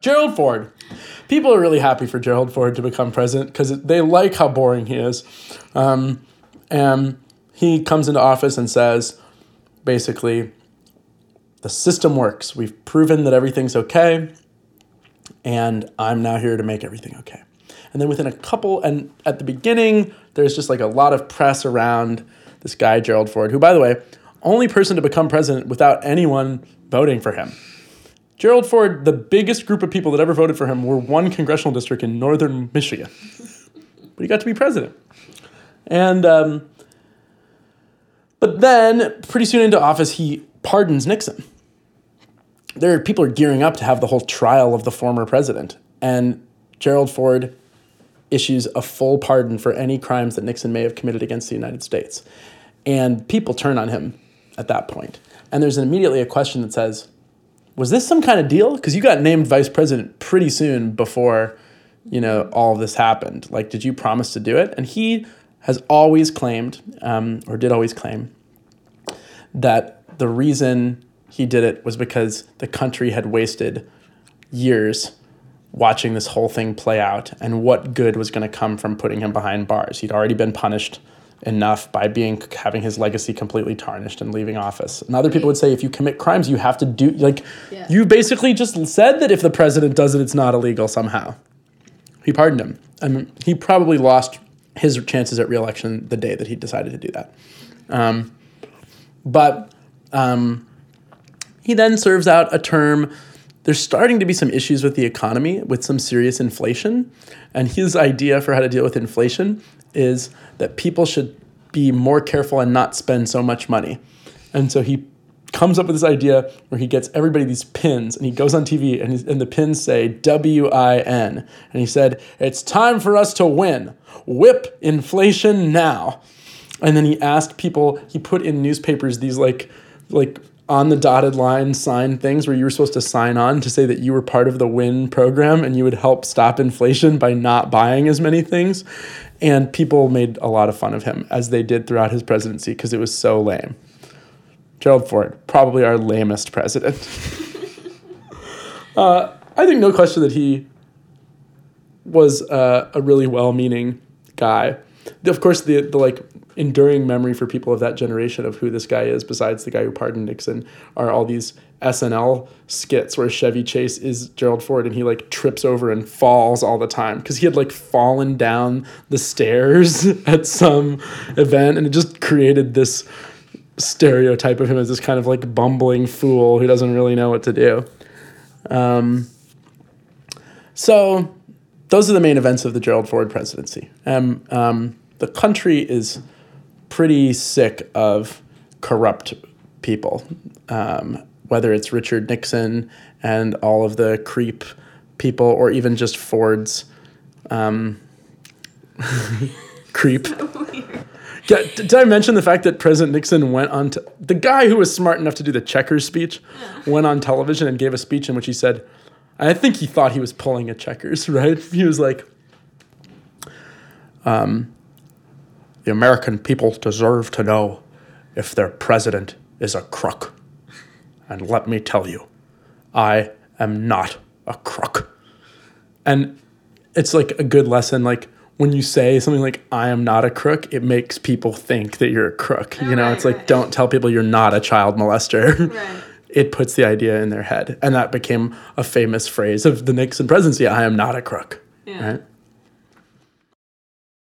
Gerald Ford. People are really happy for Gerald Ford to become president because they like how boring he is. Um, and he comes into office and says, basically, the system works. We've proven that everything's okay, and I'm now here to make everything okay. And then within a couple, and at the beginning, there's just like a lot of press around this guy, Gerald Ford, who, by the way, only person to become president without anyone voting for him. Gerald Ford, the biggest group of people that ever voted for him were one congressional district in northern Michigan. but he got to be president. And, um, but then, pretty soon into office, he pardons Nixon. There are people are gearing up to have the whole trial of the former president. And Gerald Ford issues a full pardon for any crimes that Nixon may have committed against the United States. And people turn on him at that point. And there's immediately a question that says, was this some kind of deal? Because you got named vice president pretty soon before, you know, all this happened. Like, did you promise to do it? And he has always claimed, um, or did always claim, that the reason he did it was because the country had wasted years watching this whole thing play out and what good was going to come from putting him behind bars. He'd already been punished enough by being having his legacy completely tarnished and leaving office. And other people would say if you commit crimes you have to do like yeah. you basically just said that if the president does it it's not illegal somehow. He pardoned him. I mean, he probably lost his chances at reelection the day that he decided to do that. Um, but um, he then serves out a term there's starting to be some issues with the economy with some serious inflation. And his idea for how to deal with inflation is that people should be more careful and not spend so much money. And so he comes up with this idea where he gets everybody these pins and he goes on TV and, and the pins say W-I-N. And he said, It's time for us to win. Whip inflation now. And then he asked people, he put in newspapers these like like on the dotted line sign things where you were supposed to sign on to say that you were part of the win program and you would help stop inflation by not buying as many things. And people made a lot of fun of him as they did throughout his presidency because it was so lame. Gerald ford probably our lamest president. Uh, i think no question that he was uh, a really well-meaning guy of course the, the like enduring memory for people of that generation of who this guy is, besides the guy who pardoned Nixon, are all these SNL skits where Chevy Chase is Gerald Ford and he like trips over and falls all the time because he had like fallen down the stairs at some event and it just created this stereotype of him as this kind of like bumbling fool who doesn't really know what to do. Um, so those are the main events of the Gerald Ford presidency. Um, um, the country is pretty sick of corrupt people, um, whether it's Richard Nixon and all of the creep people, or even just Ford's um, creep. Yeah, did I mention the fact that President Nixon went on to the guy who was smart enough to do the checkers speech went on television and gave a speech in which he said, I think he thought he was pulling a checkers, right? He was like, um, the American people deserve to know if their president is a crook. And let me tell you, I am not a crook. And it's like a good lesson. Like when you say something like, I am not a crook, it makes people think that you're a crook. you know, right, it's like, right. don't tell people you're not a child molester. Right. it puts the idea in their head. And that became a famous phrase of the Nixon presidency I am not a crook. Yeah. Right?